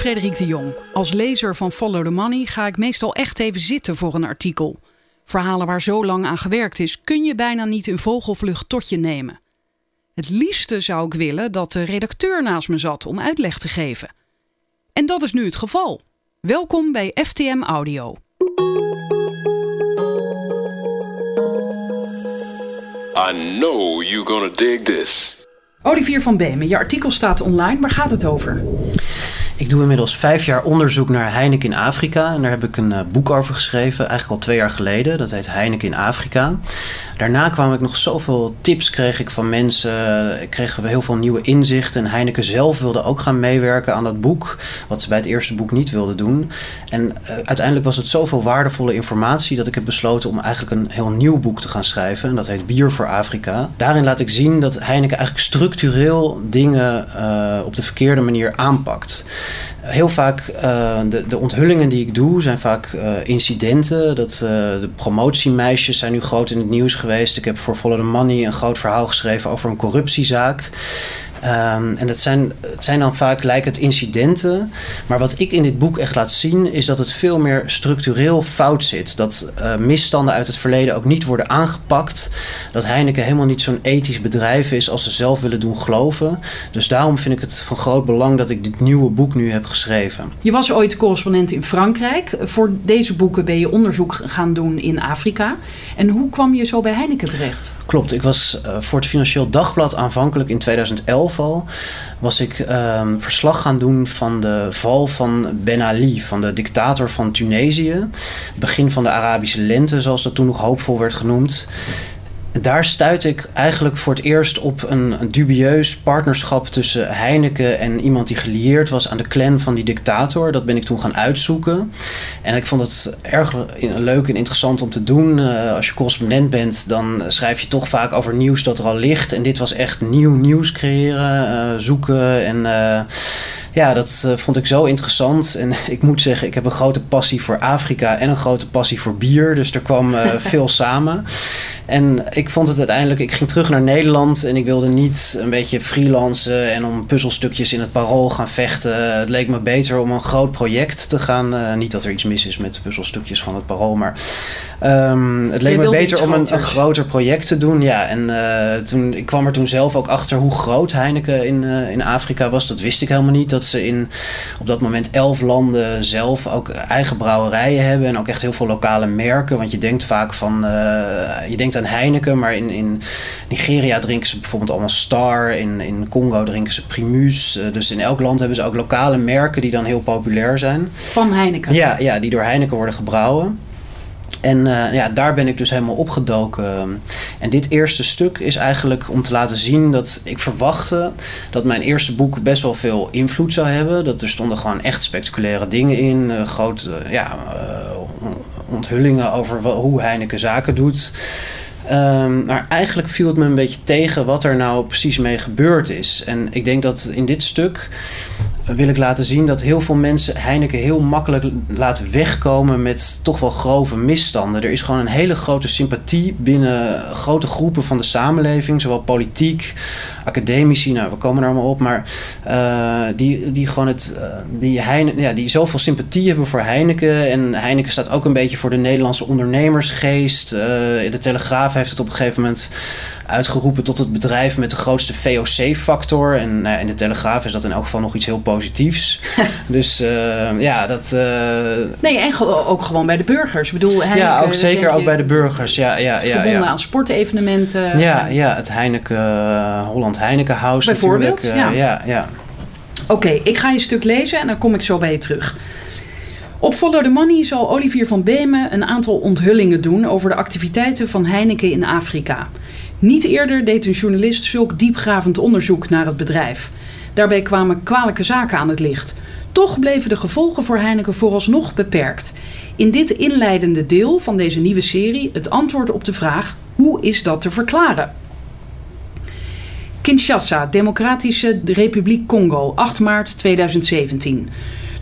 Frederik de Jong. Als lezer van Follow the Money ga ik meestal echt even zitten voor een artikel. Verhalen waar zo lang aan gewerkt is, kun je bijna niet in vogelvlucht tot je nemen. Het liefste zou ik willen dat de redacteur naast me zat om uitleg te geven. En dat is nu het geval. Welkom bij FTM Audio. I know you're gonna dig this. Olivier van Beemen, je artikel staat online. Waar gaat het over? Ik doe inmiddels vijf jaar onderzoek naar Heineken in Afrika. En daar heb ik een uh, boek over geschreven, eigenlijk al twee jaar geleden. Dat heet Heineken in Afrika. Daarna kwam ik nog zoveel tips kreeg ik van mensen. Ik kreeg heel veel nieuwe inzichten. En Heineken zelf wilde ook gaan meewerken aan dat boek. Wat ze bij het eerste boek niet wilden doen. En uh, uiteindelijk was het zoveel waardevolle informatie... dat ik heb besloten om eigenlijk een heel nieuw boek te gaan schrijven. En dat heet Bier voor Afrika. Daarin laat ik zien dat Heineken eigenlijk structureel dingen uh, op de verkeerde manier aanpakt. Heel vaak, uh, de, de onthullingen die ik doe, zijn vaak uh, incidenten. Dat, uh, de promotiemeisjes zijn nu groot in het nieuws geweest. Ik heb voor Follow the Money een groot verhaal geschreven over een corruptiezaak. Um, en dat zijn, het zijn dan vaak lijken het incidenten. Maar wat ik in dit boek echt laat zien, is dat het veel meer structureel fout zit. Dat uh, misstanden uit het verleden ook niet worden aangepakt. Dat Heineken helemaal niet zo'n ethisch bedrijf is als ze zelf willen doen geloven. Dus daarom vind ik het van groot belang dat ik dit nieuwe boek nu heb geschreven. Je was ooit correspondent in Frankrijk. Voor deze boeken ben je onderzoek gaan doen in Afrika. En hoe kwam je zo bij Heineken terecht? Klopt, ik was uh, voor het Financieel Dagblad aanvankelijk in 2011 was ik um, verslag gaan doen van de val van Ben Ali, van de dictator van Tunesië. Begin van de Arabische lente, zoals dat toen nog hoopvol werd genoemd. Daar stuitte ik eigenlijk voor het eerst op een, een, dubieus partnerschap tussen Heineken en iemand die gelieerd was aan de clan van die dictator. Dat ben ik toen gaan uitzoeken. En ik vond het erg leuk en interessant om te doen. Uh, als je correspondent bent, dan schrijf je toch vaak over nieuws dat er al ligt. En dit was echt nieuw nieuws creëren, uh, zoeken en. Uh, ja, dat uh, vond ik zo interessant. En ik moet zeggen, ik heb een grote passie voor Afrika en een grote passie voor bier. Dus er kwam uh, veel samen. En ik vond het uiteindelijk, ik ging terug naar Nederland en ik wilde niet een beetje freelancen en om puzzelstukjes in het parool gaan vechten. Het leek me beter om een groot project te gaan. Uh, niet dat er iets mis is met de puzzelstukjes van het parool, maar um, het leek me beter om een, een, groter project te doen. Ja, en uh, toen, ik kwam er toen zelf ook achter hoe groot Heineken in, uh, in Afrika was. Dat wist ik helemaal niet. Dat ze in op dat moment elf landen zelf ook eigen brouwerijen hebben en ook echt heel veel lokale merken. Want je denkt vaak van, je denkt Heineken, maar in, in Nigeria drinken ze bijvoorbeeld allemaal Star. In, in Congo drinken ze Primus. Uh, dus in elk land hebben ze ook lokale merken die dan heel populair zijn. Van Heineken? Ja, ja die door Heineken worden gebrouwen. En uh, ja, daar ben ik dus helemaal opgedoken. En dit eerste stuk is eigenlijk om te laten zien dat ik verwachtte dat mijn eerste boek best wel veel invloed zou hebben. Dat er stonden gewoon echt spectaculaire dingen in. Uh, grote ja, uh, onthullingen over hoe Heineken zaken doet. Um, maar eigenlijk viel het me een beetje tegen wat er nou precies mee gebeurd is. En ik denk dat in dit stuk wil ik laten zien dat heel veel mensen Heineken heel makkelijk laten wegkomen met toch wel grove misstanden. Er is gewoon een hele grote sympathie binnen grote groepen van de samenleving, zowel politiek, academici, nou we komen er allemaal op, maar uh, die, die gewoon het, uh, die, Heine, ja, die zoveel sympathie hebben voor Heineken. En Heineken staat ook een beetje voor de Nederlandse ondernemersgeest. Uh, de Telegraaf heeft het op een gegeven moment uitgeroepen tot het bedrijf met de grootste VOC-factor. En nou, in de Telegraaf is dat in elk geval nog iets heel positiefs. dus uh, ja, dat... Uh... Nee, en ge ook gewoon bij de burgers. Ik bedoel, Heineken, ja, ook zeker ook bij de burgers. Ja, ja, ja, verbonden ja. aan sportevenementen. Ja, ja het Heineken, Holland Heineken House Bijvoorbeeld, ja. ja, ja. Oké, okay, ik ga je stuk lezen en dan kom ik zo bij je terug. Op Follow the Money zal Olivier van Beemen een aantal onthullingen doen over de activiteiten van Heineken in Afrika. Niet eerder deed een journalist zulk diepgravend onderzoek naar het bedrijf. Daarbij kwamen kwalijke zaken aan het licht. Toch bleven de gevolgen voor Heineken vooralsnog beperkt. In dit inleidende deel van deze nieuwe serie het antwoord op de vraag: hoe is dat te verklaren? Kinshasa, Democratische Republiek Congo, 8 maart 2017.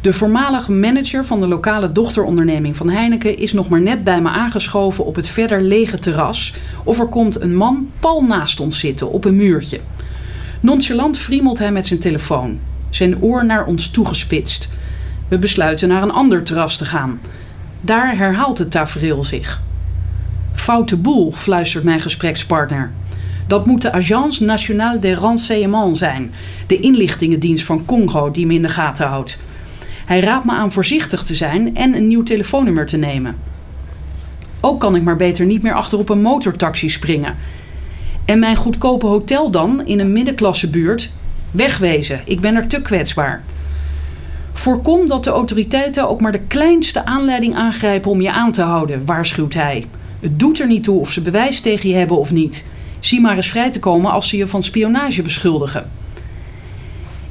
De voormalige manager van de lokale dochteronderneming van Heineken is nog maar net bij me aangeschoven op het verder lege terras. Of er komt een man pal naast ons zitten op een muurtje. Nonchalant friemelt hij met zijn telefoon, zijn oor naar ons toegespitst. We besluiten naar een ander terras te gaan. Daar herhaalt het tafereel zich. Foute boel, fluistert mijn gesprekspartner. Dat moet de Agence Nationale des Renseignements zijn, de inlichtingendienst van Congo die me in de gaten houdt. Hij raadt me aan voorzichtig te zijn en een nieuw telefoonnummer te nemen. Ook kan ik maar beter niet meer achter op een motortaxi springen. En mijn goedkope hotel dan in een middenklassebuurt wegwezen. Ik ben er te kwetsbaar. Voorkom dat de autoriteiten ook maar de kleinste aanleiding aangrijpen om je aan te houden, waarschuwt hij. Het doet er niet toe of ze bewijs tegen je hebben of niet. Zie maar eens vrij te komen als ze je van spionage beschuldigen.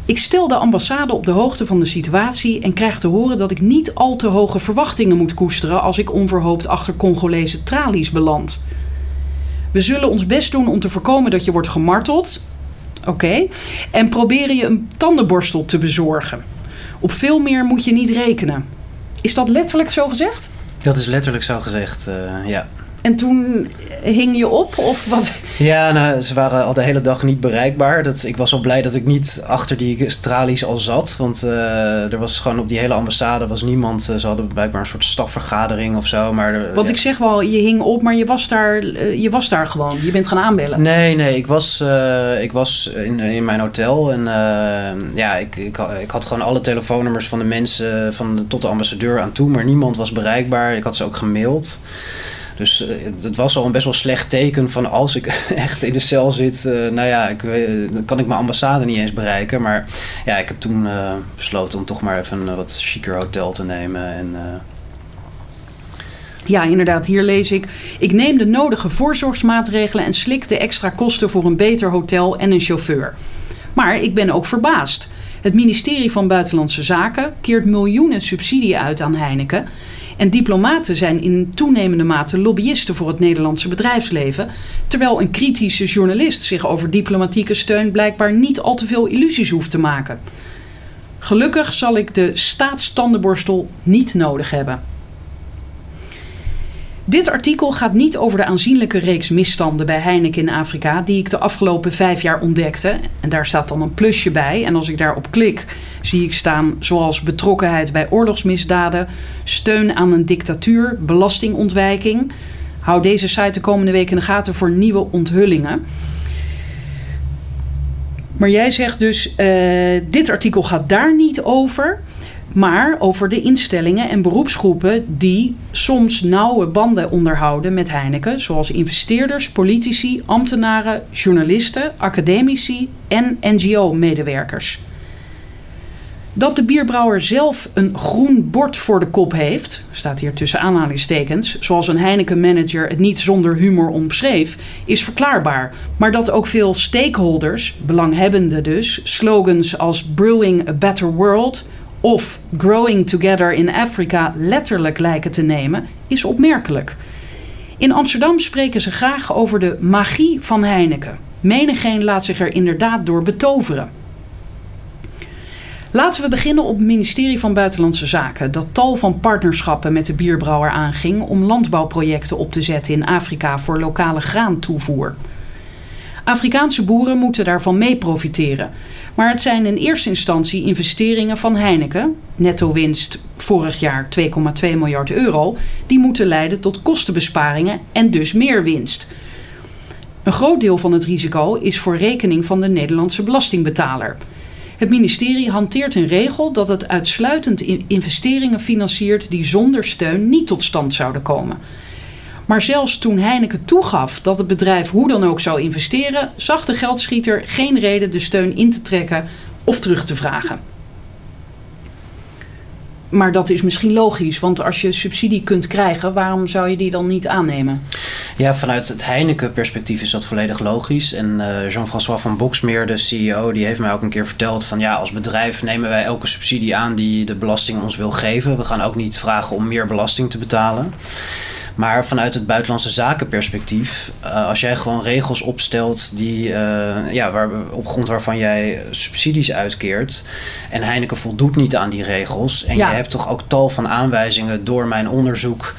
Ik stel de ambassade op de hoogte van de situatie en krijg te horen dat ik niet al te hoge verwachtingen moet koesteren als ik onverhoopt achter Congolese tralies beland. We zullen ons best doen om te voorkomen dat je wordt gemarteld. Oké. En proberen je een tandenborstel te bezorgen. Op veel meer moet je niet rekenen. Is dat letterlijk zo gezegd? Dat is letterlijk zo gezegd, uh, ja. En toen hing je op of wat? Ja, nou, ze waren al de hele dag niet bereikbaar. Dat, ik was wel blij dat ik niet achter die tralies al zat. Want uh, er was gewoon op die hele ambassade was niemand. Uh, ze hadden blijkbaar een soort stafvergadering of zo. Maar er, want ik zeg wel, je hing op, maar je was daar, uh, je was daar gewoon. Je bent gaan aanbellen. Nee, nee, ik was, ik was in, in mijn hotel. En ja, ik, ik, ik had gewoon alle telefoonnummers van de mensen van, tot de ambassadeur aan toe. Maar niemand was bereikbaar. Ik had ze ook gemaild. Dus uh, het was al een best wel slecht teken van als ik echt in de cel zit, uh, nou ja, ik, dan kan ik mijn ambassade niet eens bereiken. Maar ja, ik heb toen uh, besloten om toch maar even een wat chiquer hotel te nemen. En, ja, inderdaad, hier lees ik. Ik neem de nodige voorzorgsmaatregelen en slik de extra kosten voor een beter hotel en een chauffeur. Maar ik ben ook verbaasd. Het ministerie van Buitenlandse Zaken keert miljoenen subsidie uit aan Heineken. En diplomaten zijn in toenemende mate lobbyisten voor het Nederlandse bedrijfsleven, terwijl een kritische journalist zich over diplomatieke steun blijkbaar niet al te veel illusies hoeft te maken. Gelukkig zal ik de staatstandenborstel niet nodig hebben. Dit artikel gaat niet over de aanzienlijke reeks misstanden bij Heineken in Afrika die ik de afgelopen vijf jaar ontdekte. En daar staat dan een plusje bij. En als ik daarop klik, zie ik staan zoals betrokkenheid bij oorlogsmisdaden, steun aan een dictatuur, belastingontwijking. Hou deze site de komende week in de gaten voor nieuwe onthullingen. Maar jij zegt dus, uh, dit artikel gaat daar niet over maar over de instellingen en beroepsgroepen die soms nauwe banden onderhouden met Heineken, zoals investeerders, politici, ambtenaren, journalisten, academici en NGO-medewerkers. Dat de bierbrouwer zelf een groen bord voor de kop heeft, staat hier tussen aanhalingstekens, zoals een Heineken-manager het niet zonder humor omschreef, is verklaarbaar. Maar dat ook veel stakeholders, belanghebbenden dus, slogans als Brewing a Better World of Growing Together in Africa letterlijk lijken te nemen, is opmerkelijk. In Amsterdam spreken ze graag over de magie van Heineken. Menigeen laat zich er inderdaad door betoveren. Laten we beginnen op het ministerie van Buitenlandse Zaken, dat tal van partnerschappen met de bierbrouwer aanging om landbouwprojecten op te zetten in Afrika voor lokale graantoevoer. Afrikaanse boeren moeten daarvan mee profiteren. Maar het zijn in eerste instantie investeringen van Heineken, netto winst vorig jaar 2,2 miljard euro, die moeten leiden tot kostenbesparingen en dus meer winst. Een groot deel van het risico is voor rekening van de Nederlandse belastingbetaler. Het ministerie hanteert een regel dat het uitsluitend investeringen financiert die zonder steun niet tot stand zouden komen. Maar zelfs toen Heineken toegaf dat het bedrijf hoe dan ook zou investeren, zag de geldschieter geen reden de steun in te trekken of terug te vragen. Maar dat is misschien logisch, want als je subsidie kunt krijgen, waarom zou je die dan niet aannemen? Ja, vanuit het Heineken-perspectief is dat volledig logisch. En uh, Jean-François van Boksmeer, de CEO, die heeft mij ook een keer verteld van ja, als bedrijf nemen wij elke subsidie aan die de belasting ons wil geven. We gaan ook niet vragen om meer belasting te betalen. Maar vanuit het buitenlandse zakenperspectief, uh, als jij gewoon regels opstelt die, uh, ja, waar, op grond waarvan jij subsidies uitkeert en Heineken voldoet niet aan die regels en ja. je hebt toch ook tal van aanwijzingen door mijn onderzoek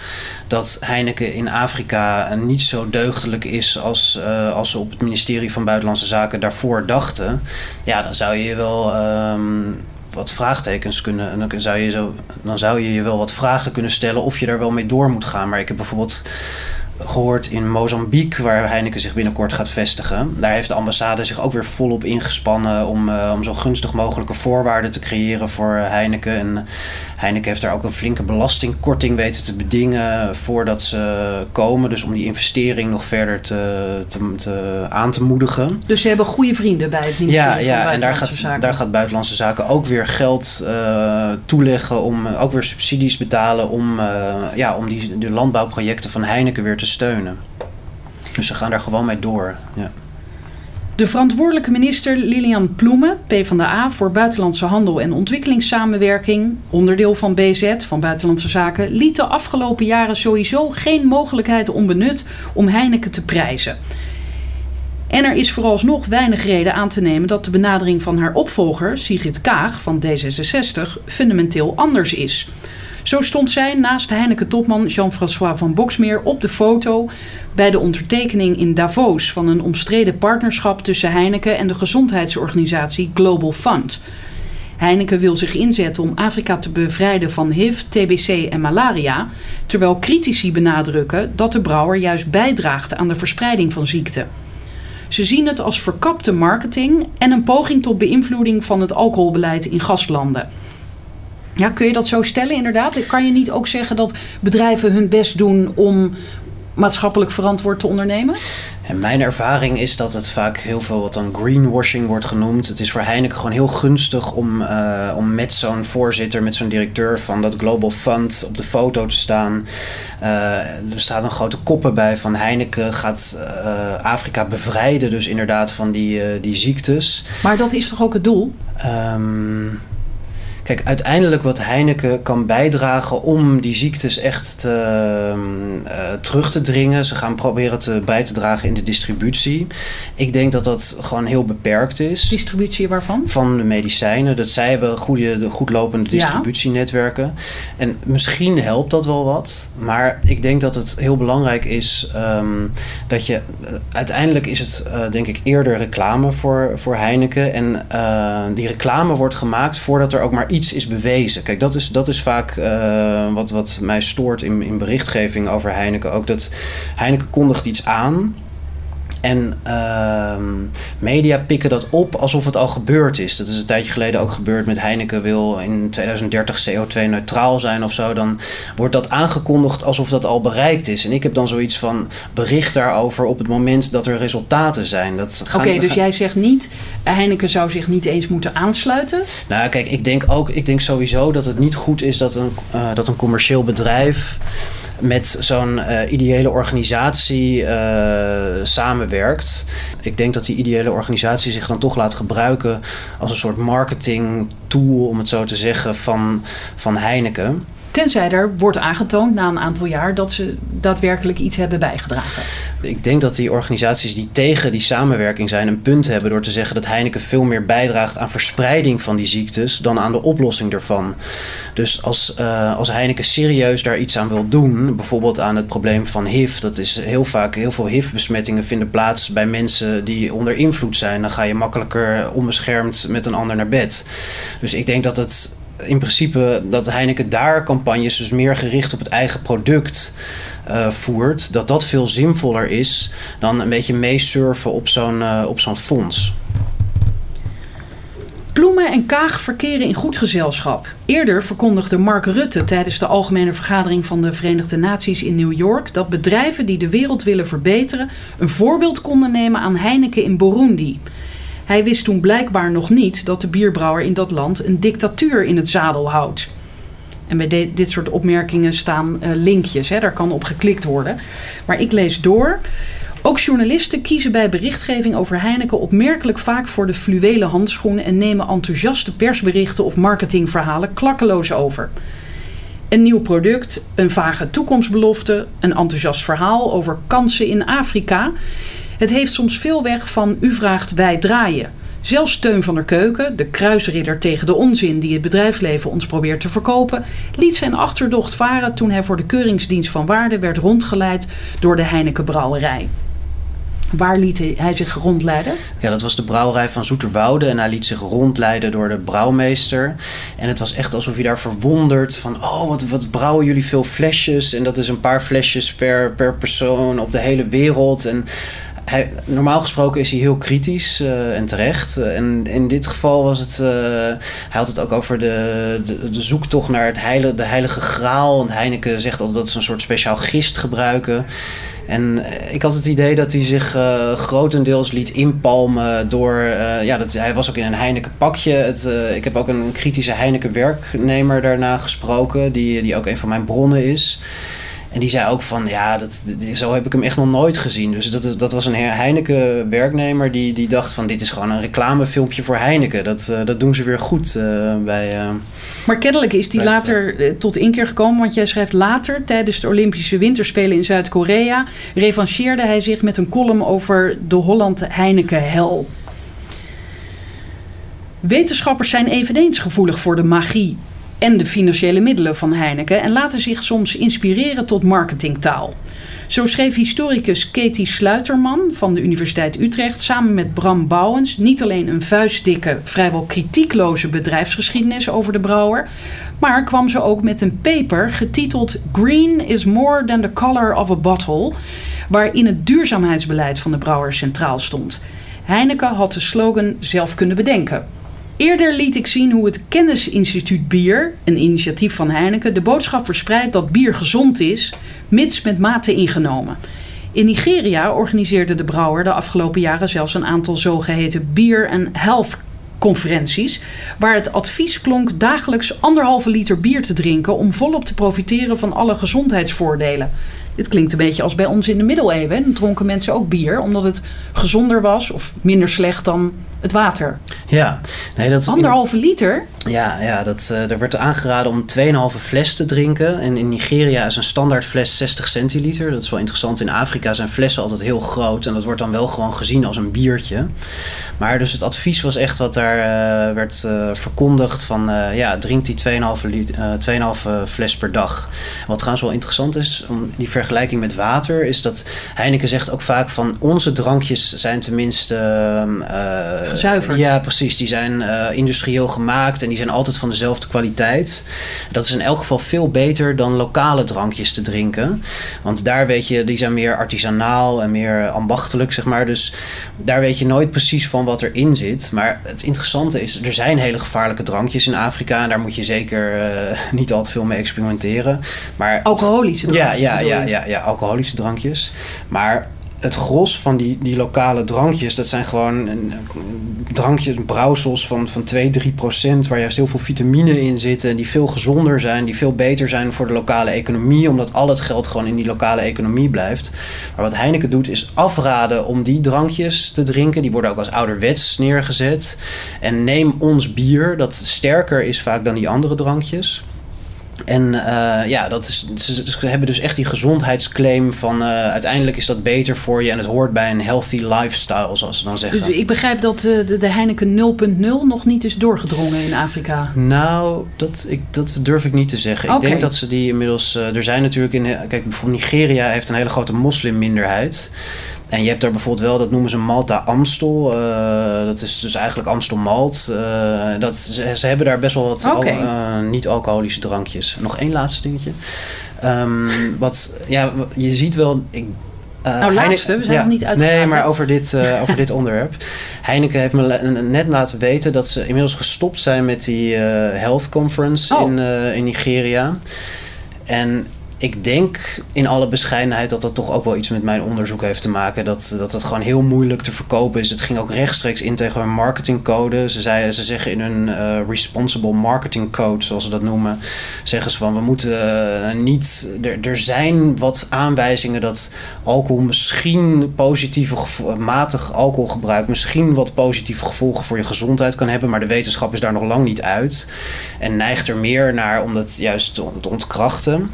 dat Heineken in Afrika niet zo deugdelijk is als, uh, als ze op het ministerie van Buitenlandse Zaken daarvoor dachten, ja, dan zou je wel. Um, wat vraagtekens kunnen. En dan zou, je zo, dan zou je je wel wat vragen kunnen stellen of je daar wel mee door moet gaan. Maar ik heb bijvoorbeeld gehoord in Mozambique, waar Heineken zich binnenkort gaat vestigen. Daar heeft de ambassade zich ook weer volop ingespannen om, uh, om zo gunstig mogelijke voorwaarden te creëren voor Heineken. En Heineken heeft daar ook een flinke belastingkorting weten te bedingen voordat ze komen. Dus om die investering nog verder te, te, te aan te moedigen. Dus ze hebben goede vrienden bij het ministerie ja, ja, en daar gaat, Zaken. daar gaat Buitenlandse Zaken ook weer geld uh, toeleggen, om ook weer subsidies betalen om, uh, ja, om die, de landbouwprojecten van Heineken weer te steunen. Dus ze gaan daar gewoon mee door. Ja. De verantwoordelijke minister Lilian Ploemen, PvdA, voor Buitenlandse Handel en Ontwikkelingssamenwerking, onderdeel van BZ, van Buitenlandse Zaken, liet de afgelopen jaren sowieso geen mogelijkheid onbenut om Heineken te prijzen. En er is vooralsnog weinig reden aan te nemen dat de benadering van haar opvolger, Sigrid Kaag van D66, fundamenteel anders is. Zo stond zij naast Heineken-topman Jean-François van Boksmeer op de foto bij de ondertekening in Davos van een omstreden partnerschap tussen Heineken en de gezondheidsorganisatie Global Fund. Heineken wil zich inzetten om Afrika te bevrijden van HIV, TBC en malaria, terwijl critici benadrukken dat de brouwer juist bijdraagt aan de verspreiding van ziekte. Ze zien het als verkapte marketing en een poging tot beïnvloeding van het alcoholbeleid in gastlanden. Ja, kun je dat zo stellen inderdaad? Kan je niet ook zeggen dat bedrijven hun best doen om maatschappelijk verantwoord te ondernemen? En mijn ervaring is dat het vaak heel veel wat dan greenwashing wordt genoemd. Het is voor Heineken gewoon heel gunstig om, uh, om met zo'n voorzitter, met zo'n directeur van dat Global Fund op de foto te staan. Uh, er staat een grote koppen bij van Heineken gaat uh, Afrika bevrijden, dus inderdaad van die, die ziektes. Maar dat is toch ook het doel? Um, Kijk, uiteindelijk wat Heineken kan bijdragen om die ziektes echt te, uh, terug te dringen. Ze gaan proberen te, bij te dragen in de distributie. Ik denk dat dat gewoon heel beperkt is. Distributie waarvan? Van de medicijnen. Dat zij hebben goede, goedlopende distributienetwerken. En misschien helpt dat wel wat. Maar ik denk dat het heel belangrijk is um, dat je... Uh, uiteindelijk is het uh, denk ik eerder reclame voor, voor Heineken. En die reclame wordt gemaakt voordat er ook maar iets is bewezen. Kijk, dat is, dat is vaak uh, wat, wat mij stoort in, in berichtgeving over Heineken. Ook dat Heineken kondigt iets aan. En uh, media pikken dat op alsof het al gebeurd is. Dat is een tijdje geleden ook gebeurd met Heineken wil in 2030 CO2-neutraal zijn of zo. Dan wordt dat aangekondigd alsof dat al bereikt is. En ik heb dan zoiets van bericht daarover op het moment dat er resultaten zijn. Oké, okay, dus jij zegt niet, Heineken zou zich niet eens moeten aansluiten? Nou kijk, ik denk ook, ik denk sowieso dat het niet goed is dat een, uh, dat een commercieel bedrijf met zo'n uh, ideële organisatie uh, samenwerkt. Ik denk dat die ideële organisatie zich dan toch laat gebruiken als een soort marketing tool, om het zo te zeggen, van, van Heineken. Tenzij er wordt aangetoond na een aantal jaar dat ze daadwerkelijk iets hebben bijgedragen. Ik denk dat die organisaties die tegen die samenwerking zijn een punt hebben door te zeggen dat Heineken veel meer bijdraagt aan verspreiding van die ziektes dan aan de oplossing ervan. Dus als, uh, als Heineken serieus daar iets aan wil doen, bijvoorbeeld aan het probleem van HIV, dat is heel vaak, heel veel HIV-besmettingen vinden plaats bij mensen die onder invloed zijn. Dan ga je makkelijker onbeschermd met een ander naar bed. Dus ik denk dat het in principe dat Heineken daar campagnes dus meer gericht op het eigen product uh, voert, dat dat veel zinvoller is dan een beetje meesurfen op zo'n uh, op zo'n fonds. Bloemen en Kaag verkeren in goed gezelschap. Eerder verkondigde Mark Rutte tijdens de algemene vergadering van de Verenigde Naties in New York dat bedrijven die de wereld willen verbeteren een voorbeeld konden nemen aan Heineken in Burundi. Hij wist toen blijkbaar nog niet dat de bierbrouwer in dat land een dictatuur in het zadel houdt. En bij dit soort opmerkingen staan uh, linkjes, hè, daar kan op geklikt worden. Maar ik lees door. Ook journalisten kiezen bij berichtgeving over Heineken opmerkelijk vaak voor de fluwelen handschoenen en nemen enthousiaste persberichten of marketingverhalen klakkeloos over. Een nieuw product, een vage toekomstbelofte, een enthousiast verhaal over kansen in Afrika. Het heeft soms veel weg van u vraagt wij draaien. Zelfs Steun van der Keuken, de kruisridder tegen de onzin die het bedrijfsleven ons probeert te verkopen, liet zijn achterdocht varen toen hij voor de Keuringsdienst van Waarde werd rondgeleid door de Heineken Brouwerij. Waar liet hij- hij zich rondleiden? Ja, dat was de brouwerij van Zoeterwoude. En hij liet zich rondleiden door de brouwmeester. En het was echt alsof je daar verwonderd van... Oh, wat, wat brouwen jullie veel flesjes. En dat is een paar flesjes per, per persoon op de hele wereld. En hij, normaal gesproken is hij heel kritisch eh, en terecht. Eh, en in dit geval was het... eh, hij had het ook over de, de, zoektocht naar het heilige, de heilige graal. Want Heineken zegt altijd dat ze een soort speciaal gist gebruiken. En ik had het idee dat hij zich grotendeels liet inpalmen door... ja, dat, hij was ook in een Heineken pakje. Het, ik heb ook een kritische Heineken werknemer daarna gesproken... Die, die ook een van mijn bronnen is. En die zei ook van, ja, dat, zo heb ik hem echt nog nooit gezien. Dus dat, dat was een Heineken werknemer die, die dacht van... dit is gewoon een reclamefilmpje voor Heineken. Dat, eh, dat doen ze weer goed eh, bij... eh, Maar kennelijk is die later tot inkeer gekomen. Want jij schrijft later, tijdens de Olympische Winterspelen in Zuid-Korea... revancheerde hij zich met een column over de Holland Heineken hel. Wetenschappers zijn eveneens gevoelig voor de magie en de financiële middelen van Heineken... en laten zich soms inspireren tot marketingtaal. Zo schreef historicus Katie Sluiterman van de Universiteit Utrecht samen met Bram Bouwens niet alleen een vuistdikke, vrijwel kritiekloze bedrijfsgeschiedenis over de brouwer, maar kwam ze ook met een paper getiteld Green is more than the color of a bottle, waarin het duurzaamheidsbeleid van de brouwer centraal stond. Heineken had de slogan zelf kunnen bedenken. Eerder liet ik zien hoe het Kennisinstituut Bier, een initiatief van Heineken, de boodschap verspreidt dat bier gezond is, mits met mate ingenomen. In Nigeria organiseerde de brouwer de afgelopen jaren zelfs een aantal zogeheten bier- en health conferenties, waar het advies klonk dagelijks anderhalve liter bier te drinken om volop te profiteren van alle gezondheidsvoordelen. Dit klinkt een beetje als bij ons in de middeleeuwen. Dan dronken mensen ook bier, omdat het gezonder was of minder slecht dan het water. ja, nee, dat is... Anderhalve liter? Ja, ja dat, eh, er werd aangeraden om 2,5 fles te drinken. En in Nigeria is een standaard fles 60 centiliter. Dat is wel interessant. In Afrika zijn flessen altijd heel groot. En dat wordt dan wel gewoon gezien als een biertje. Maar dus het advies was echt wat daar eh, werd eh, verkondigd. Van eh, ja, drink die 2,5 lit- eh, 2,5 fles per dag. Wat trouwens wel interessant is, om die vergelijking met water... is dat Heineken zegt ook vaak van... onze drankjes zijn tenminste... eh, Gezuiverd. Ja, precies. Die zijn eh, industrieel gemaakt en die zijn altijd van dezelfde kwaliteit. Dat is in elk geval veel beter dan lokale drankjes te drinken. Want daar weet je, die zijn meer artisanaal en meer ambachtelijk, zeg maar. Dus daar weet je nooit precies van wat erin zit. Maar het interessante is, er zijn hele gevaarlijke drankjes in Afrika. En daar moet je zeker eh, niet al te veel mee experimenteren. Maar Alcoholische ja, drankjes, ja, ja, je? ja, ja, alcoholische drankjes. Maar het gros van die, die lokale drankjes, dat zijn gewoon drankjes, brouwsels van, van 2, 3 procent, waar juist heel veel vitamine in zitten, die veel gezonder zijn, die veel beter zijn voor de lokale economie, omdat al het geld gewoon in die lokale economie blijft. Maar wat Heineken doet, is afraden om die drankjes te drinken. Die worden ook als ouderwets neergezet. En neem ons bier, dat sterker is vaak dan die andere drankjes. En eh, ja, dat is, ze, ze hebben dus echt die gezondheidsclaim van eh, uiteindelijk is dat beter voor je en het hoort bij een healthy lifestyle, zoals ze dan zeggen. Dus ik begrijp dat eh, de, de Heineken 0.0 nog niet is doorgedrongen in Afrika. Nou, dat, ik, dat durf ik niet te zeggen. Ik denk dat ze die inmiddels. er zijn natuurlijk in. Kijk, bijvoorbeeld Nigeria heeft een hele grote moslimminderheid. En je hebt daar bijvoorbeeld wel, dat noemen ze Malta Amstel. eh, dat is dus eigenlijk Amstel Malt. eh, dat, ze, ze hebben daar best wel wat al- eh, niet-alcoholische drankjes. Nog één laatste dingetje. Ehm, wat, ja, je ziet wel. Ik, Nou, laatste, we zijn nog niet uitgepraat, Nee, maar over dit, over dit onderwerp. Heineken heeft me net laten weten dat ze inmiddels gestopt zijn met die health conference Oh. in, in Nigeria. En ik denk in alle bescheidenheid dat dat toch ook wel iets met mijn onderzoek heeft te maken. Dat, dat het gewoon heel moeilijk te verkopen is. Het ging ook rechtstreeks in tegen hun marketingcode. Ze, ze zeggen in hun eh, responsible marketing code, zoals ze dat noemen, zeggen ze van we moeten eh, niet. Er, zijn wat aanwijzingen dat alcohol misschien positieve matig alcoholgebruik misschien wat positieve gevolgen voor je gezondheid kan hebben. Maar de wetenschap is daar nog lang niet uit. En neigt er meer naar om dat juist te ontkrachten.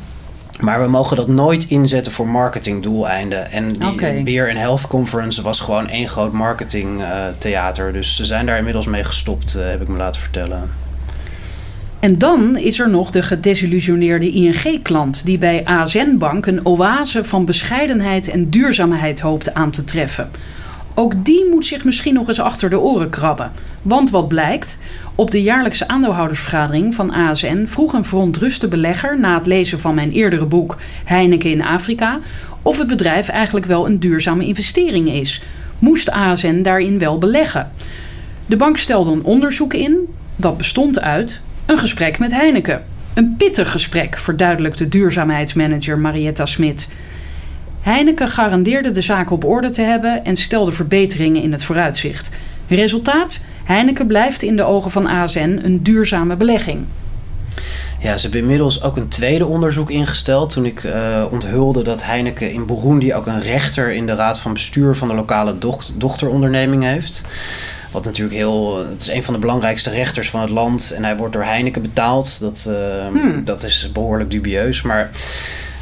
Maar we mogen dat nooit inzetten voor marketingdoeleinden. En die. Beer and Health Conference was gewoon één groot marketingtheater. dus ze zijn daar inmiddels mee gestopt, eh, heb ik me laten vertellen. En dan is er nog de gedesillusioneerde ING-klant die bij ASN Bank een oase van bescheidenheid en duurzaamheid hoopt aan te treffen. Ook die moet zich misschien nog eens achter de oren krabben. Want wat blijkt? Op de jaarlijkse aandeelhoudersvergadering van ASN vroeg een verontruste belegger na het lezen van mijn eerdere boek Heineken in Afrika of het bedrijf eigenlijk wel een duurzame investering is. Moest ASN daarin wel beleggen? De bank stelde een onderzoek in dat bestond uit een gesprek met Heineken. Een pittig gesprek, verduidelijkt de duurzaamheidsmanager Marietta Smit. Heineken garandeerde de zaak op orde te hebben en stelde verbeteringen in het vooruitzicht. Resultaat? Heineken blijft in de ogen van ASN een duurzame belegging. Ja, ze hebben inmiddels ook een tweede onderzoek ingesteld. Toen ik uh, onthulde dat Heineken in Burundi ook een rechter in de raad van bestuur van de lokale dochteronderneming heeft. Wat natuurlijk heel. Het is een van de belangrijkste rechters van het land. En hij wordt door Heineken betaald. Dat, uh, hmm. dat is behoorlijk dubieus. Maar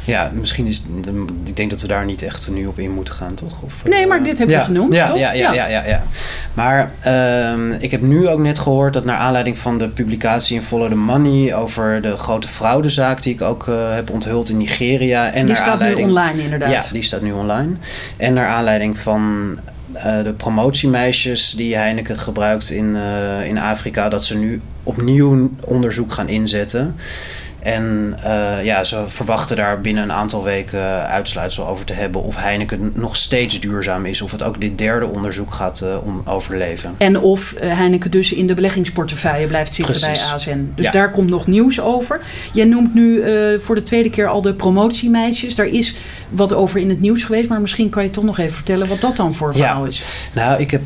ja, misschien is. Ik denk dat we daar niet echt nu op in moeten gaan, toch? Of, nee, maar dit heb je genoemd. Ja, toch? Ja, ja, ja, ja, ja. Maar uh, ik heb nu ook net gehoord dat naar aanleiding van de publicatie in Follow the Money over de grote fraudezaak die ik ook uh, heb onthuld in Nigeria. En die naar staat aanleiding, nu online, inderdaad. Ja, die staat nu online. En naar aanleiding van uh, de promotiemeisjes die Heineken gebruikt in, in Afrika, dat ze nu opnieuw onderzoek gaan inzetten. En uh, ja, ze verwachten daar binnen een aantal weken uitsluitsel over te hebben of Heineken nog steeds duurzaam is. Of het ook dit derde onderzoek gaat uh, om overleven. En of Heineken dus in de beleggingsportefeuille blijft zitten Precies. bij ASN. Dus ja. daar komt nog nieuws over. Jij noemt nu uh, voor de tweede keer al de promotiemeisjes. Daar is wat over in het nieuws geweest. Maar misschien kan je toch nog even vertellen wat dat dan voor verhaal ja. is. Nou, ik heb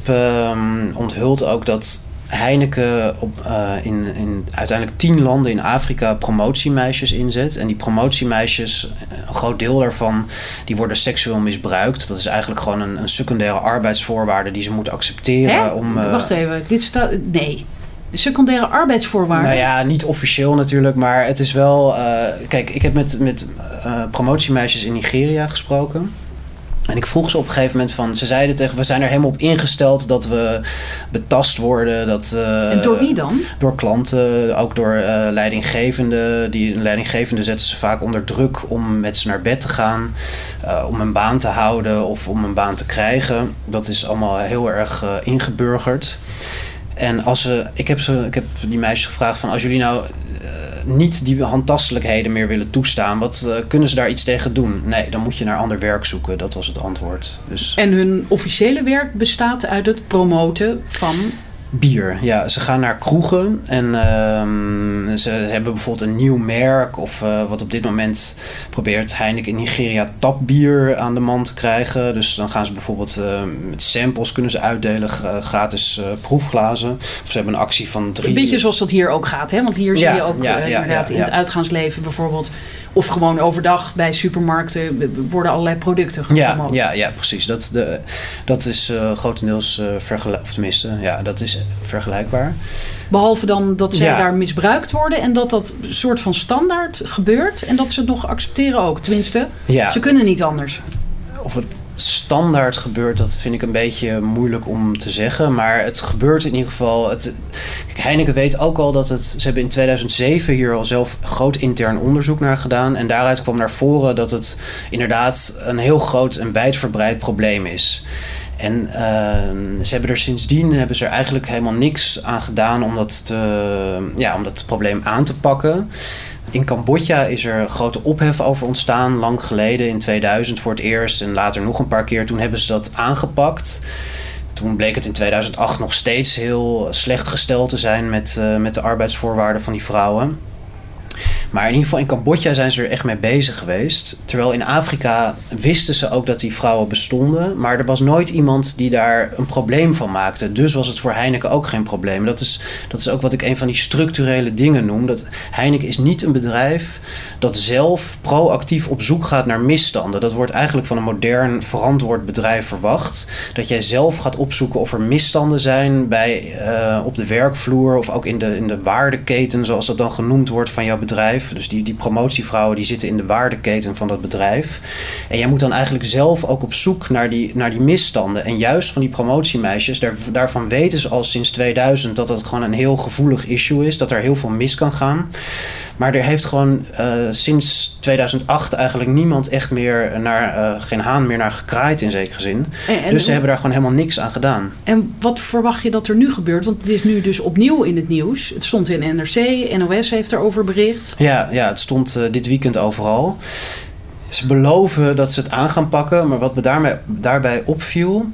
onthuld ook dat Heineken op, uh, in, in uiteindelijk tien landen in Afrika promotiemeisjes inzet. En die promotiemeisjes, een groot deel daarvan, die worden seksueel misbruikt. Dat is eigenlijk gewoon een, een secundaire arbeidsvoorwaarde die ze moeten accepteren. Hè? Om, uh, Wacht even, dit staat. Nee. Secundaire arbeidsvoorwaarden? Nou ja, niet officieel natuurlijk, maar het is wel. Uh, kijk, ik heb met, met promotiemeisjes in Nigeria gesproken. En ik vroeg ze op een gegeven moment van... Ze zeiden tegen we zijn er helemaal op ingesteld dat we betast worden. Dat, uh, en door wie dan? Door klanten, ook door uh, leidinggevenden. Die leidinggevenden zetten ze vaak onder druk om met ze naar bed te gaan. Uh, om een baan te houden of om een baan te krijgen. Dat is allemaal heel erg ingeburgerd. En als ze, ik, heb ze, ik heb die meisjes gevraagd van als jullie nou niet die handtastelijkheden meer willen toestaan, wat uh, kunnen ze daar iets tegen doen? Nee, dan moet je naar ander werk zoeken. Dat was het antwoord. Dus... En hun officiële werk bestaat uit het promoten van bier. Ja, ze gaan naar kroegen en uh, ze hebben bijvoorbeeld een nieuw merk of uh, wat op dit moment probeert Heineken in Nigeria tapbier aan de man te krijgen. Dus dan gaan ze bijvoorbeeld uh, met samples kunnen ze uitdelen, gratis proefglazen. Of ze hebben een actie van drie... Een beetje zoals dat hier ook gaat, hè? Want hier ja, zie je ook ja, ja, inderdaad in het uitgaansleven bijvoorbeeld of gewoon overdag bij supermarkten worden allerlei producten gepromoot. Ja, ja, ja precies. Dat, de, dat is uh, grotendeels uh, vergelijkbaar. Of tenminste, ja, dat is vergelijkbaar. Behalve dan dat zij ja. daar misbruikt worden en dat dat soort van standaard gebeurt en dat ze het nog accepteren ook. Tenminste, ja, ze kunnen niet anders. Of het standaard gebeurt, dat vind ik een beetje moeilijk om te zeggen. Maar het gebeurt in ieder geval. Het, kijk, Heineken weet ook al dat het. Ze hebben in 2007 hier al zelf groot intern onderzoek naar gedaan. En daaruit kwam naar voren dat het inderdaad een heel groot en wijdverbreid probleem is. En uh, ze hebben er sindsdien hebben ze er eigenlijk helemaal niks aan gedaan om dat, te, ja, om dat probleem aan te pakken. In Cambodja is er grote ophef over ontstaan, lang geleden, in 2000 voor het eerst en later nog een paar keer. Toen hebben ze dat aangepakt. Toen bleek het in 2008 nog steeds heel slecht gesteld te zijn met, uh, met de arbeidsvoorwaarden van die vrouwen. Maar in ieder geval in Cambodja zijn ze er echt mee bezig geweest. Terwijl in Afrika wisten ze ook dat die vrouwen bestonden. Maar er was nooit iemand die daar een probleem van maakte. Dus was het voor Heineken ook geen probleem. Dat is, dat is ook wat ik een van die structurele dingen noem. Dat Heineken is niet een bedrijf dat zelf proactief op zoek gaat naar misstanden. Dat wordt eigenlijk van een modern verantwoord bedrijf verwacht. Dat jij zelf gaat opzoeken of er misstanden zijn bij, uh, op de werkvloer of ook in de, in de waardeketen, zoals dat dan genoemd wordt van jouw bedrijf. Dus die, die promotievrouwen die zitten in de waardeketen van dat bedrijf. En jij moet dan eigenlijk zelf ook op zoek naar die, naar die misstanden. En juist van die promotiemeisjes, daar, daarvan weten ze al sinds 2000 dat dat gewoon een heel gevoelig issue is. Dat er heel veel mis kan gaan. Maar er heeft gewoon uh, sinds 2008 eigenlijk niemand echt meer naar, uh, geen haan meer naar gekraaid in zekere zin. En, en dus ze hebben daar gewoon helemaal niks aan gedaan. En wat verwacht je dat er nu gebeurt? Want het is nu dus opnieuw in het nieuws. Het stond in NRC, NOS heeft erover bericht. Ja, ja het stond uh, dit weekend overal. Ze beloven dat ze het aan gaan pakken, maar wat me daarmee, daarbij opviel,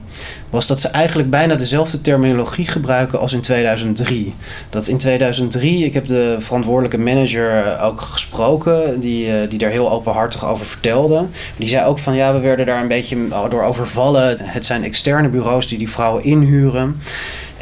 was dat ze eigenlijk bijna dezelfde terminologie gebruiken als in 2003. Dat in 2003, ik heb de verantwoordelijke manager ook gesproken, die, eh, die daar heel openhartig over vertelde. Die zei ook van ja, we werden daar een beetje door overvallen. Het zijn externe bureaus die die vrouwen inhuren.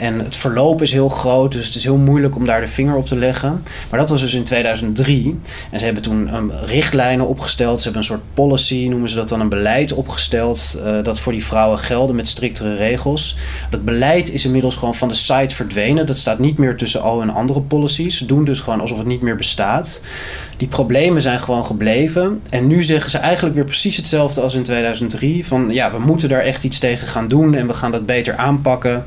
En het verloop is heel groot, dus het is heel moeilijk om daar de vinger op te leggen. Maar dat was dus in 2003. En ze hebben toen um, richtlijnen opgesteld. Ze hebben een soort policy, noemen ze dat dan, een beleid opgesteld. Uh, dat voor die vrouwen gelden met striktere regels. Dat beleid is inmiddels gewoon van de site verdwenen. Dat staat niet meer tussen al hun andere policies. Ze doen dus gewoon alsof het niet meer bestaat. Die problemen zijn gewoon gebleven. En nu zeggen ze eigenlijk weer precies hetzelfde als in 2003. Van ja, we moeten daar echt iets tegen gaan doen en we gaan dat beter aanpakken.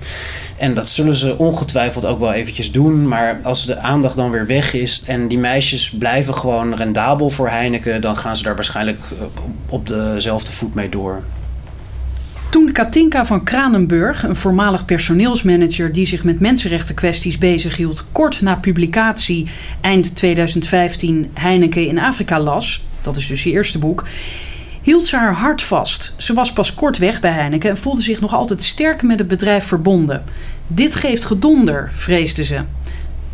En dat zullen ze ongetwijfeld ook wel eventjes doen. Maar als de aandacht dan weer weg is en die meisjes blijven gewoon rendabel voor Heineken, dan gaan ze daar waarschijnlijk eh, op dezelfde voet mee door. Toen Katinka van Kranenburg, een voormalig personeelsmanager die zich met mensenrechtenkwesties bezighield, kort na publicatie eind 2015 Heineken in Afrika las, dat is dus je eerste boek, hield ze haar hart vast. Ze was pas kort weg bij Heineken en voelde zich nog altijd sterk met het bedrijf verbonden. Dit geeft gedonder, vreesde ze.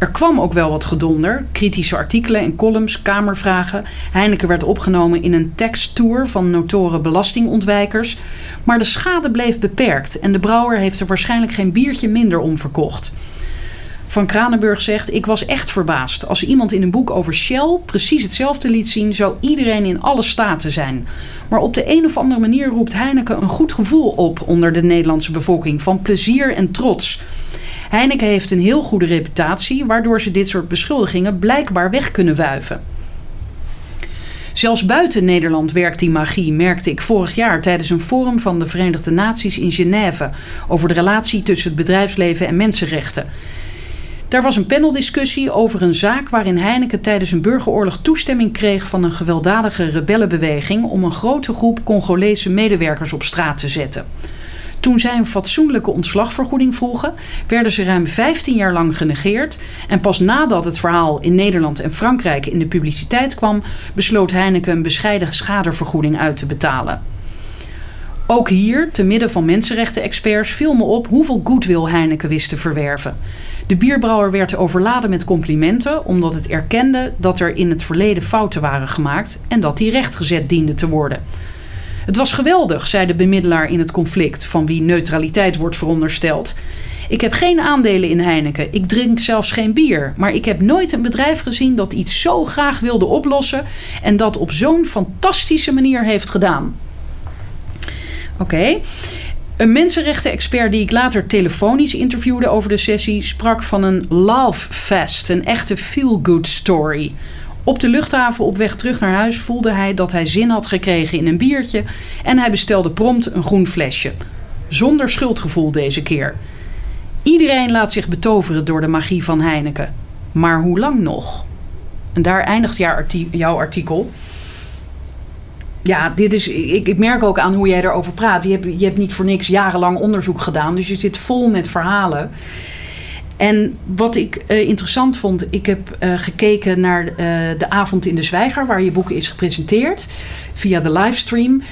Er kwam ook wel wat gedonder, kritische artikelen en columns, kamervragen. Heineken werd opgenomen in een teksttour van notoren belastingontwijkers. Maar de schade bleef beperkt en de brouwer heeft er waarschijnlijk geen biertje minder om verkocht. Van Kranenburg zegt: Ik was echt verbaasd. Als iemand in een boek over Shell precies hetzelfde liet zien, zou iedereen in alle staten zijn. Maar op de een of andere manier roept Heineken een goed gevoel op onder de Nederlandse bevolking van plezier en trots. Heineken heeft een heel goede reputatie, waardoor ze dit soort beschuldigingen blijkbaar weg kunnen wuiven. Zelfs buiten Nederland werkt die magie, merkte ik vorig jaar tijdens een forum van de Verenigde Naties in Genève over de relatie tussen het bedrijfsleven en mensenrechten. Daar was een paneldiscussie over een zaak waarin Heineken tijdens een burgeroorlog toestemming kreeg van een gewelddadige rebellenbeweging om een grote groep Congolese medewerkers op straat te zetten. Toen zij een fatsoenlijke ontslagvergoeding vroegen, werden ze ruim 15 jaar lang genegeerd. En pas nadat het verhaal in Nederland en Frankrijk in de publiciteit kwam, besloot Heineken een bescheiden schadevergoeding uit te betalen. Ook hier, te midden van mensenrechten-experts, viel me op hoeveel goodwill Heineken wist te verwerven. De bierbrouwer werd overladen met complimenten omdat het erkende dat er in het verleden fouten waren gemaakt en dat die rechtgezet dienden te worden. Het was geweldig, zei de bemiddelaar in het conflict, van wie neutraliteit wordt verondersteld. Ik heb geen aandelen in Heineken. Ik drink zelfs geen bier. Maar ik heb nooit een bedrijf gezien dat iets zo graag wilde oplossen en dat op zo'n fantastische manier heeft gedaan. Oké. Een mensenrechten-expert die ik later telefonisch interviewde over de sessie sprak van een love fest, een echte feel-good story. Op de luchthaven op weg terug naar huis voelde hij dat hij zin had gekregen in een biertje en hij bestelde prompt een groen flesje. Zonder schuldgevoel deze keer. Iedereen laat zich betoveren door de magie van Heineken. Maar hoe lang nog? En daar eindigt jouw artikel. Ja, dit is, ik, merk ook aan hoe jij erover praat. Je hebt, je hebt niet voor niks jarenlang onderzoek gedaan. Dus je zit vol met verhalen. En wat ik uh, interessant vond, ik heb uh, gekeken naar uh, de avond in de Zwijger, waar je boek is gepresenteerd via de livestream.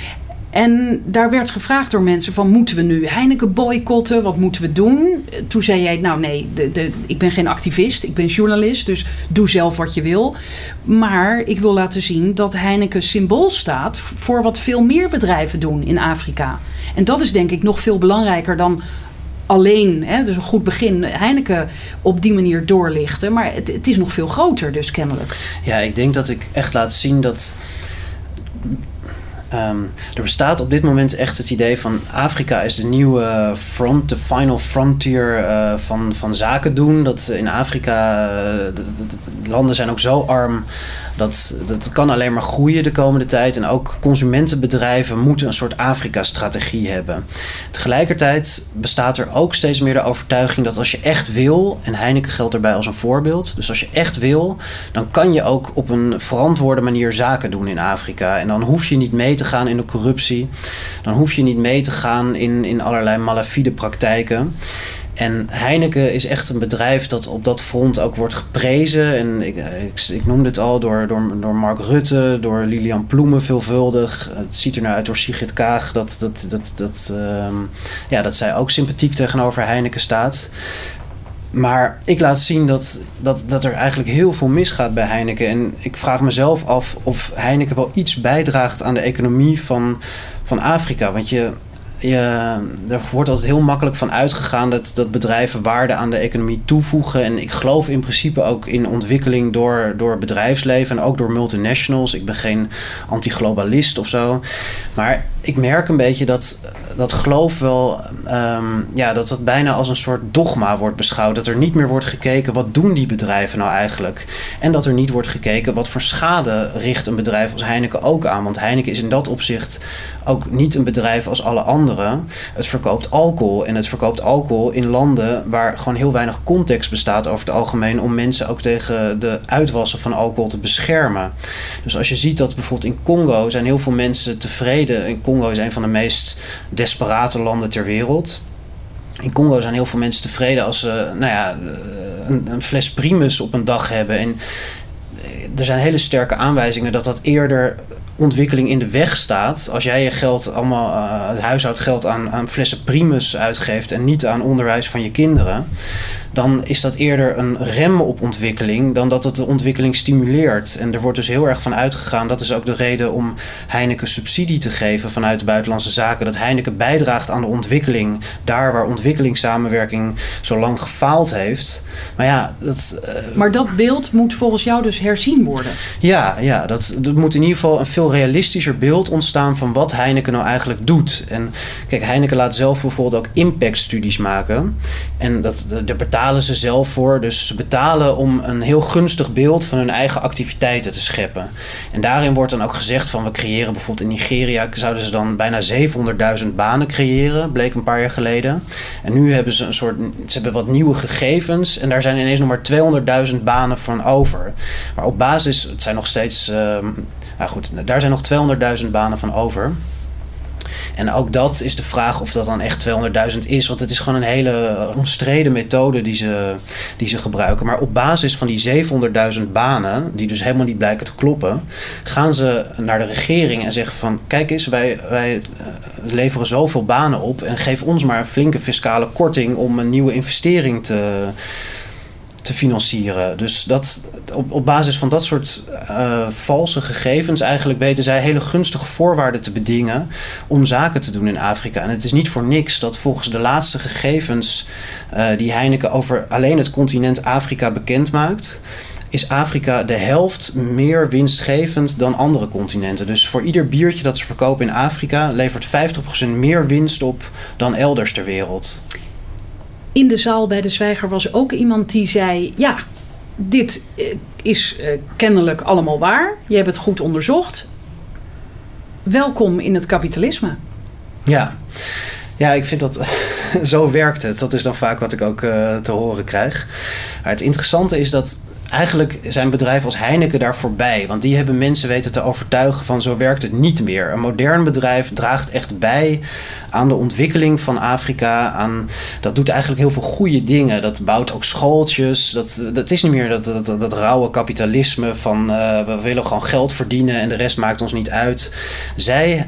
En daar werd gevraagd door mensen van moeten we nu Heineken boycotten? Wat moeten we doen? Toen zei jij nou nee, de, ik ben geen activist, ik ben journalist, dus doe zelf wat je wil. Maar ik wil laten zien dat Heineken symbool staat voor wat veel meer bedrijven doen in Afrika. En dat is denk ik nog veel belangrijker dan alleen, hè, dus een goed begin, Heineken op die manier doorlichten. Maar het, het is nog veel groter dus kennelijk. Ja, ik denk dat ik echt laat zien dat Um, er bestaat op dit moment echt het idee van Afrika is de nieuwe front, de final frontier uh, van, van zaken doen. Dat in Afrika, de, de, landen zijn ook zo arm Dat, dat kan alleen maar groeien de komende tijd. En ook consumentenbedrijven moeten een soort Afrika-strategie hebben. Tegelijkertijd bestaat er ook steeds meer de overtuiging dat als je echt wil, en Heineken geldt erbij als een voorbeeld, dus als je echt wil, dan kan je ook op een verantwoorde manier zaken doen in Afrika. En dan hoef je niet mee te gaan in de corruptie. Dan hoef je niet mee te gaan in, in allerlei malafide praktijken. En Heineken is echt een bedrijf dat op dat front ook wordt geprezen. En ik, ik, ik noemde het al door, door, door Mark Rutte, door Lilian Ploemen veelvuldig. Het ziet er nou uit door Sigrid Kaag dat, dat, dat, dat, ehm, ja, dat zij ook sympathiek tegenover Heineken staat. Maar ik laat zien dat, dat, dat er eigenlijk heel veel misgaat bij Heineken. En ik vraag mezelf af of Heineken wel iets bijdraagt aan de economie van, van Afrika. Want je, je, er wordt altijd heel makkelijk van uitgegaan dat, dat bedrijven waarde aan de economie toevoegen. En ik geloof in principe ook in ontwikkeling door, door bedrijfsleven en ook door multinationals. Ik ben geen anti-globalist of zo. Maar ik merk een beetje dat dat geloof wel, um, ja, dat dat bijna als een soort dogma wordt beschouwd. Dat er niet meer wordt gekeken wat doen die bedrijven nou eigenlijk. En dat er niet wordt gekeken wat voor schade richt een bedrijf als Heineken ook aan. Want Heineken is in dat opzicht ook niet een bedrijf als alle anderen. Het verkoopt alcohol en het verkoopt alcohol in landen waar gewoon heel weinig context bestaat over het algemeen om mensen ook tegen de uitwassen van alcohol te beschermen. Dus als je ziet dat bijvoorbeeld in Congo zijn heel veel mensen tevreden. In Congo is een van de meest desperate landen ter wereld. In Congo zijn heel veel mensen tevreden als ze nou ja, een, een fles primus op een dag hebben. En er zijn hele sterke aanwijzingen dat dat eerder ontwikkeling in de weg staat. Als jij je geld, allemaal uh, het huishoudgeld aan, aan flessen primus uitgeeft en niet aan onderwijs van je kinderen dan is dat eerder een rem op ontwikkeling dan dat het de ontwikkeling stimuleert. En er wordt dus heel erg van uitgegaan, dat is ook de reden om Heineken subsidie te geven vanuit de buitenlandse zaken, dat Heineken bijdraagt aan de ontwikkeling daar waar ontwikkelingssamenwerking zo lang gefaald heeft. Maar ja, dat. Uh, maar dat beeld moet volgens jou dus herzien worden. Ja, ja dat, dat moet in ieder geval een veel realistischer beeld ontstaan van wat Heineken nou eigenlijk doet. En kijk, Heineken laat zelf bijvoorbeeld ook impactstudies maken. En dat, de, betalen ze zelf voor. Dus ze betalen om een heel gunstig beeld van hun eigen activiteiten te scheppen. En daarin wordt dan ook gezegd van we creëren bijvoorbeeld in Nigeria zouden ze dan bijna 700.000 banen creëren, bleek een paar jaar geleden. En nu hebben ze een soort, ze hebben wat nieuwe gegevens en daar zijn ineens nog maar 200.000 banen van over. Maar op basis, het zijn nog steeds, uh, nou goed, daar zijn nog 200.000 banen van over. En ook dat is de vraag of dat dan echt 200.000 is. Want het is gewoon een hele omstreden methode die ze, die ze gebruiken. Maar op basis van die 700.000 banen, die dus helemaal niet blijken te kloppen, gaan ze naar de regering en zeggen van kijk eens, wij, wij eh, leveren zoveel banen op en geef ons maar een flinke fiscale korting om een nieuwe investering te te financieren. Dus dat, op, op basis van dat soort uh, valse gegevens eigenlijk weten zij hele gunstige voorwaarden te bedingen om zaken te doen in Afrika. En het is niet voor niks dat volgens de laatste gegevens uh, die Heineken over alleen het continent Afrika bekend maakt, is Afrika de helft meer winstgevend dan andere continenten. Dus voor ieder biertje dat ze verkopen in Afrika levert 50% meer winst op dan elders ter wereld in de zaal bij de zwijger was ook iemand die zei: Ja, dit eh, is uh, kennelijk allemaal waar. Je hebt het goed onderzocht. Welkom in het kapitalisme. Ja. Ja, ik vind dat zo werkt het. Dat is dan vaak wat ik ook uh, te horen krijg. Maar het interessante is dat eigenlijk zijn bedrijven als Heineken daar voorbij. Want die hebben mensen weten te overtuigen van zo werkt het niet meer. Een modern bedrijf draagt echt bij aan de ontwikkeling van Afrika. Aan, dat doet eigenlijk heel veel goede dingen. Dat bouwt ook schooltjes. Dat, dat is niet meer dat, dat, dat, dat rauwe kapitalisme van uh, we willen gewoon geld verdienen en de rest maakt ons niet uit. Zij eh,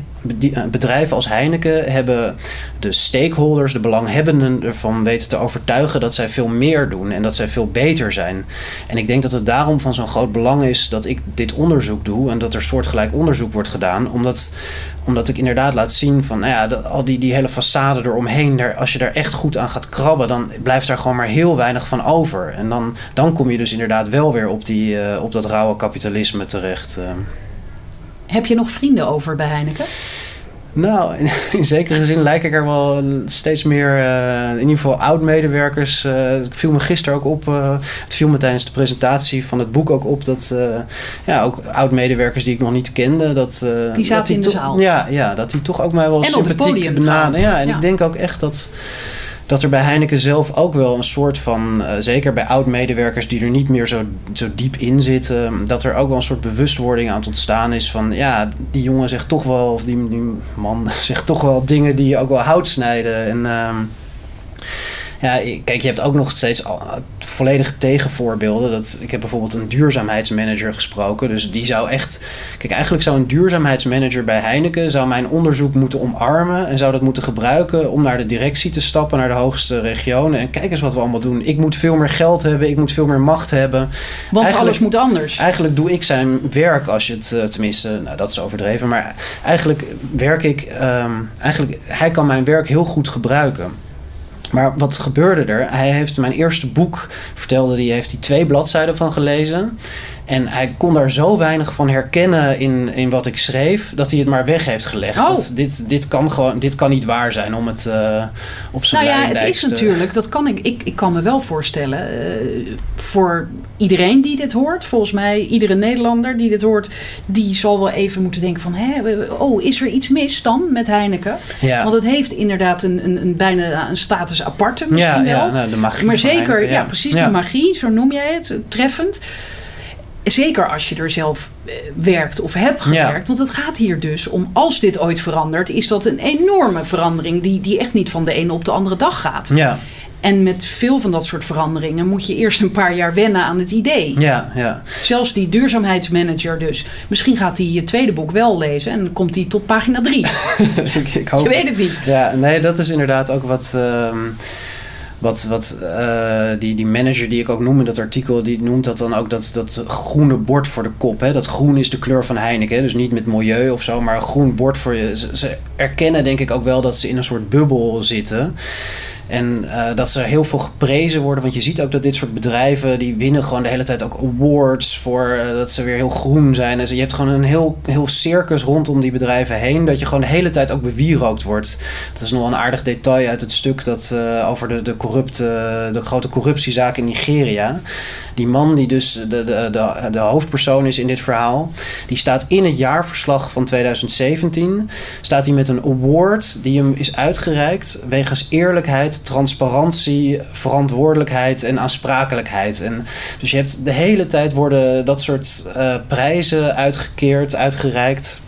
bedrijven als Heineken hebben de stakeholders, de belanghebbenden ervan weten te overtuigen dat zij veel meer doen en dat zij veel beter zijn. En ik denk dat het daarom van zo'n groot belang is dat ik dit onderzoek doe en dat er soortgelijk onderzoek wordt gedaan, omdat, omdat ik inderdaad laat zien van, nou ja, dat, al die, die hele façade eromheen, daar, als je daar echt goed aan gaat krabben, dan blijft daar gewoon maar heel weinig van over. En dan, dan kom je dus inderdaad wel weer op, die, uh, op dat rauwe kapitalisme terecht. Uh. Heb je nog vrienden over bij Heineken? Nou, in, in, zekere zin lijk ik er wel steeds meer, uh, in ieder geval oud-medewerkers. Uh, het viel me gisteren ook op, uh, het viel me tijdens de presentatie van het boek ook op dat ja, ook oud-medewerkers die ik nog niet kende. Dat, die zaten in de zaal. Ja, ja, dat die toch ook mij wel en sympathiek benaderen. Ja, en ja. ik denk ook echt dat dat er bij Heineken zelf ook wel een soort van, uh, zeker bij oud-medewerkers die er niet meer zo, zo diep in zitten, dat er ook wel een soort bewustwording aan het ontstaan is van, ja, die jongen zegt toch wel, of die, man zegt toch wel dingen die ook wel hout snijden. En uh, ja, kijk, je hebt ook nog steeds volledige tegenvoorbeelden. Dat, ik heb bijvoorbeeld een duurzaamheidsmanager gesproken. Dus die zou echt. Kijk, eigenlijk zou een duurzaamheidsmanager bij Heineken zou mijn onderzoek moeten omarmen. En zou dat moeten gebruiken om naar de directie te stappen, naar de hoogste regionen. En kijk eens wat we allemaal doen. Ik moet veel meer geld hebben, ik moet veel meer macht hebben. Want alles moet anders. Eigenlijk doe ik zijn werk als je het, eh, tenminste, nou dat is overdreven. Maar eigenlijk werk ik. Um, eigenlijk, hij kan mijn werk heel goed gebruiken. Maar wat gebeurde er? Hij heeft mijn eerste boek, vertelde hij, heeft hij twee bladzijden van gelezen. En hij kon daar zo weinig van herkennen in, in wat ik schreef, dat hij het maar weg heeft gelegd. Oh. Dat, dit, dit, kan gewoon, dit kan niet waar zijn om het uh, op zijn Nou ja, het is natuurlijk, dat kan ik, ik, ik kan me wel voorstellen, uh, voor iedereen die dit hoort, volgens mij iedere Nederlander die dit hoort, die zal wel even moeten denken van, hè, oh, is er iets mis dan met Heineken? Ja. Want het heeft inderdaad een, een, een bijna een status aparte misschien ja, wel. Ja, nou, de magie maar zeker, ja. ja. precies, de magie, zo noem jij het, treffend zeker als je er zelf eh, werkt of hebt gewerkt. Want het gaat hier dus om, als dit ooit verandert, is dat een enorme verandering die, die echt niet van de ene op de andere dag gaat. Ja. En met veel van dat soort veranderingen moet je eerst een paar jaar wennen aan het idee. Ja, ja. Zelfs die duurzaamheidsmanager dus. Misschien gaat hij je tweede boek wel lezen en dan komt hij tot pagina drie. ik, hoop je weet het niet. Ja, nee, dat is inderdaad ook wat... Uh, wat, wat uh, die, die manager die ik ook noem in dat artikel, die noemt dat dan ook dat, dat groene bord voor de kop. Hè? Dat groen is de kleur van Heineken. Dus niet met milieu of zo, maar een groen bord voor je. Ze, ze erkennen denk ik ook wel dat ze in een soort bubbel zitten. En uh, dat ze heel veel geprezen worden. Want je ziet ook dat dit soort bedrijven... die winnen gewoon de hele tijd ook awards... voor uh, dat ze weer heel groen zijn. En je hebt gewoon een heel, heel circus rondom die bedrijven heen... dat je gewoon de hele tijd ook bewierookt wordt. Dat is nog een aardig detail uit het stuk... Dat, uh, over de, de, corrupte, de grote corruptiezaak in Nigeria die man die dus de, de, de, de, hoofdpersoon is in dit verhaal, die staat in het jaarverslag van 2017, staat hij met een award die hem is uitgereikt wegens eerlijkheid, transparantie, verantwoordelijkheid en aansprakelijkheid. En dus je hebt de hele tijd worden dat soort uh, prijzen uitgekeerd, uitgereikt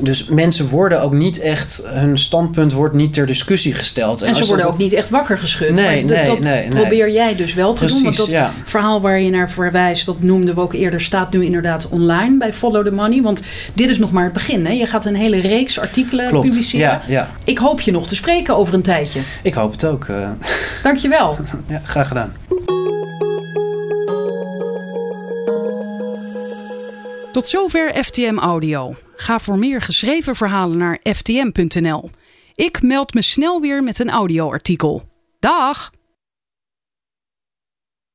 dus mensen worden ook niet echt, hun standpunt wordt niet ter discussie gesteld. En, en ze worden ook niet echt wakker geschud. Nee, nee, dat nee, probeer jij dus wel te doen. Want dat verhaal waar je naar verwijst, dat noemden we ook eerder, staat nu inderdaad online bij Follow the Money. Want dit is nog maar het begin. Hè? Je gaat een hele reeks artikelen Klopt. publiceren. Ja, ja. Ik hoop je nog te spreken over een tijdje. Ik hoop het ook. Uh... Dankjewel. ja, graag gedaan. Tot zover FTM Audio. Ga voor meer geschreven verhalen naar ftm.nl. Ik meld me snel weer met een audioartikel. Dag!